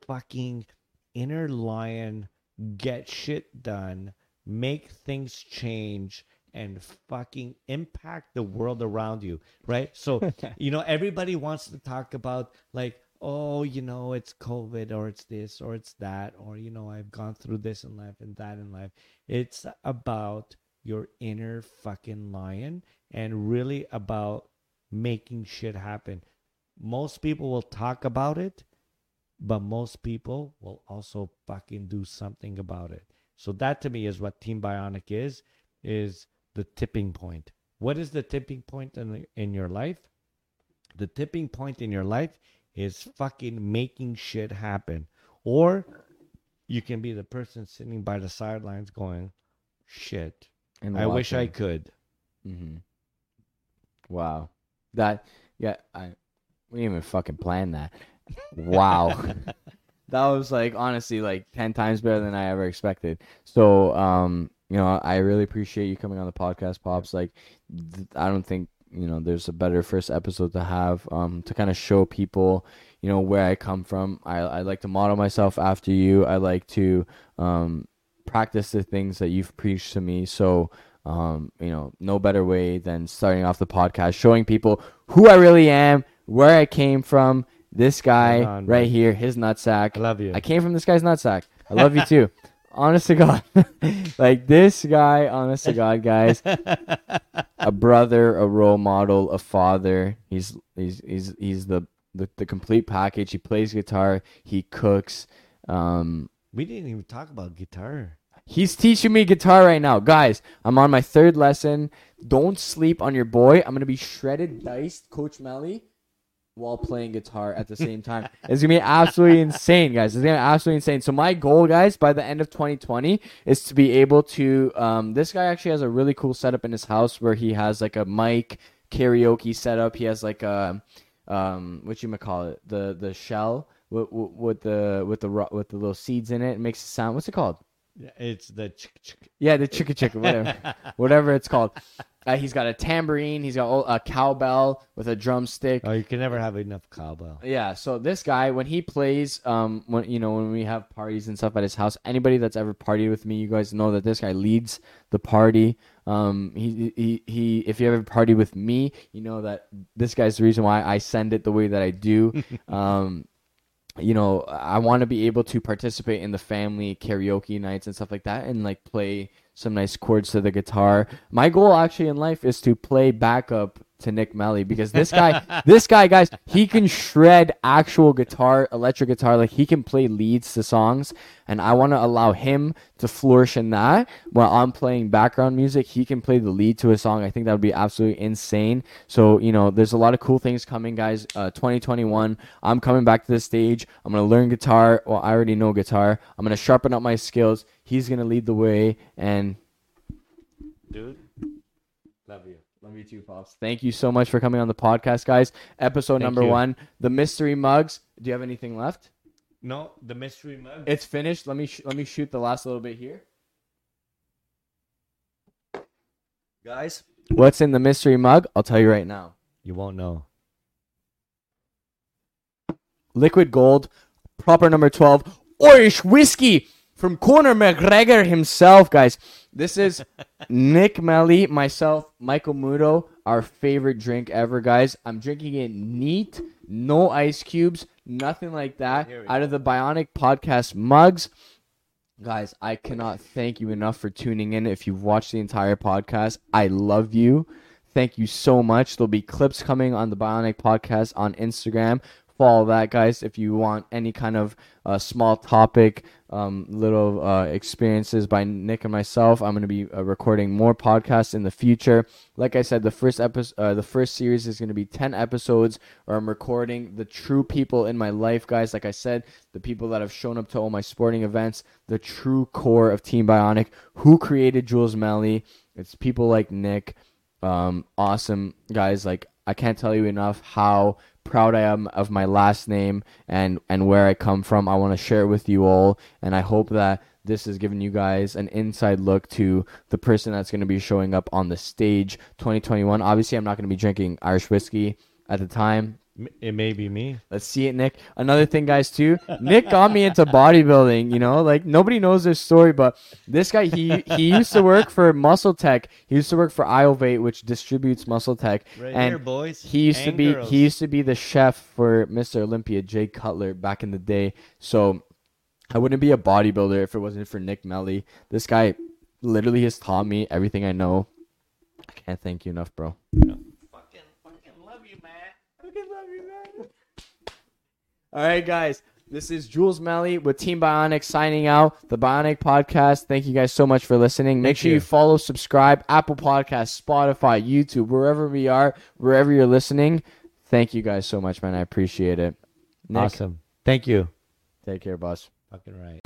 fucking inner lion. Get shit done. Make things change. And fucking impact the world around you, right? So, you know, everybody wants to talk about like, oh, you know, it's COVID or it's this or it's that, or, you know, I've gone through this in life and that in life. It's about your inner fucking lion and really about making shit happen. Most people will talk about it, but most people will also fucking do something about it. So that to me is what Team Bionic is is the tipping point. What is the tipping point in in your life? The tipping point in your life is fucking making shit happen. Or you can be the person sitting by the sidelines going, shit, And I wish I could. Mm-hmm. Wow. That yeah, I we didn't even fucking plan that. Wow. that was like honestly like 10 times better than I ever expected. So, um, you know, I really appreciate you coming on the podcast, Pops. Like th- I don't think, you know, there's a better first episode to have um to kind of show people, you know, where I come from. I I like to model myself after you. I like to um practice the things that you've preached to me. So, um, you know, no better way than starting off the podcast, showing people who I really am, where I came from. This guy Right on, right man. here, his nutsack. I love you. I came from this guy's nutsack. I love you too. honest to God. like this guy, honest to God, guys. a brother, a role model, a father. He's he's he's he's the the, the complete package. He plays guitar, he cooks. Um we didn't even talk about guitar. He's teaching me guitar right now. Guys, I'm on my third lesson. Don't sleep on your boy. I'm going to be shredded diced, Coach Meli, while playing guitar at the same time. it's to be absolutely insane, guys. It's to be absolutely insane. So, my goal, guys, by the end of 2020 is to be able to. Um, this guy actually has a really cool setup in his house where he has like a mic karaoke setup. He has like a. Um, what you might call it? The the shell with, with the with the with the little seeds in it. It makes a sound. What's it called? Yeah, It's the chick, chick. Yeah, the chicka chicka, whatever, whatever it's called. Uh, he's got a tambourine. He's got a cowbell with a drumstick. Oh, you can never have enough cowbell. Yeah, so this guy when he plays, um, when you know when we have parties and stuff at his house, anybody that's ever partied with me, you guys know that this guy leads the party. Um, he he he. If you ever party with me, you know that this guy's the reason why I send it the way that I do. um, you know, I want to be able to participate in the family karaoke nights and stuff like that, and like play some nice chords to the guitar. My goal actually in life is to play backup to Nick Meli because this guy, this guy, guys, he can shred actual guitar, electric guitar. Like he can play leads to songs, and I want to allow him to flourish in that while I'm playing background music. He can play the lead to a song. I think that would be absolutely insane. So you know, there's a lot of cool things coming, guys. Uh, 2021, I'm coming back to the stage. I'm gonna learn guitar. Well, I already know guitar. I'm gonna sharpen up my skills. He's gonna lead the way, and Dude, love you. Love you too, Pops. Thank you so much for coming on the podcast, guys. Episode Thank number you. one, the mystery mugs. Do you have anything left? No, the mystery mug. It's finished. Let me sh- let me shoot the last little bit here. Guys, What's in the mystery mug? I'll tell you right now. you won't know. Liquid gold, proper number 12, Irish whiskey from Conor McGregor himself, guys. This is Nick Meli, myself, Michael Muto, our favorite drink ever, guys. I'm drinking it neat, no ice cubes, nothing like that. Out of the Bionic Podcast mugs. Guys, I cannot thank you enough for tuning in. If you've watched the entire podcast, I love you. Thank you so much. There'll be clips coming on the Bionic Podcast on Instagram. Follow that, guys. If you want any kind of uh, small topic, um, little uh, experiences by Nick and myself, I'm going to be uh, recording more podcasts in the future. Like I said, the first episode, uh, the first series is going to be 10 episodes where I'm recording the true people in my life, guys. Like I said, the people that have shown up to all my sporting events, the true core of Team Bionic, who created Jules Meli. It's people like Nick, um, awesome guys. Like I can't tell you enough how proud I am of my last name and and where I come from. I want to share it with you all, and I hope that this has given you guys an inside look to the person that's going to be showing up on the stage 2021. Obviously, I'm not going to be drinking Irish whiskey at the time. M- It may be me. Let's see it, Nick. Another thing, guys, too. Nick got me into bodybuilding. You know, like nobody knows this story, but this guy he he used to work for MuscleTech. He used to work for Iovate, which distributes MuscleTech. Right and here, boys. he used to be girls. he used to be the chef for Mr. Olympia, Jay Cutler, back in the day. So I wouldn't be a bodybuilder if it wasn't for Nick Meli. This guy literally has taught me everything I know. I can't thank you enough, bro. Fucking, All right, guys. This is Jules Meli with Team Bionic signing out the Bionic Podcast. Thank you guys so much for listening. Make Thank sure you. you. follow, subscribe, Apple Podcasts, Spotify, YouTube, wherever we are, wherever you're listening. Thank you guys so much, man. I appreciate it. Nick, awesome. Thank you. Take care, boss. Fucking right.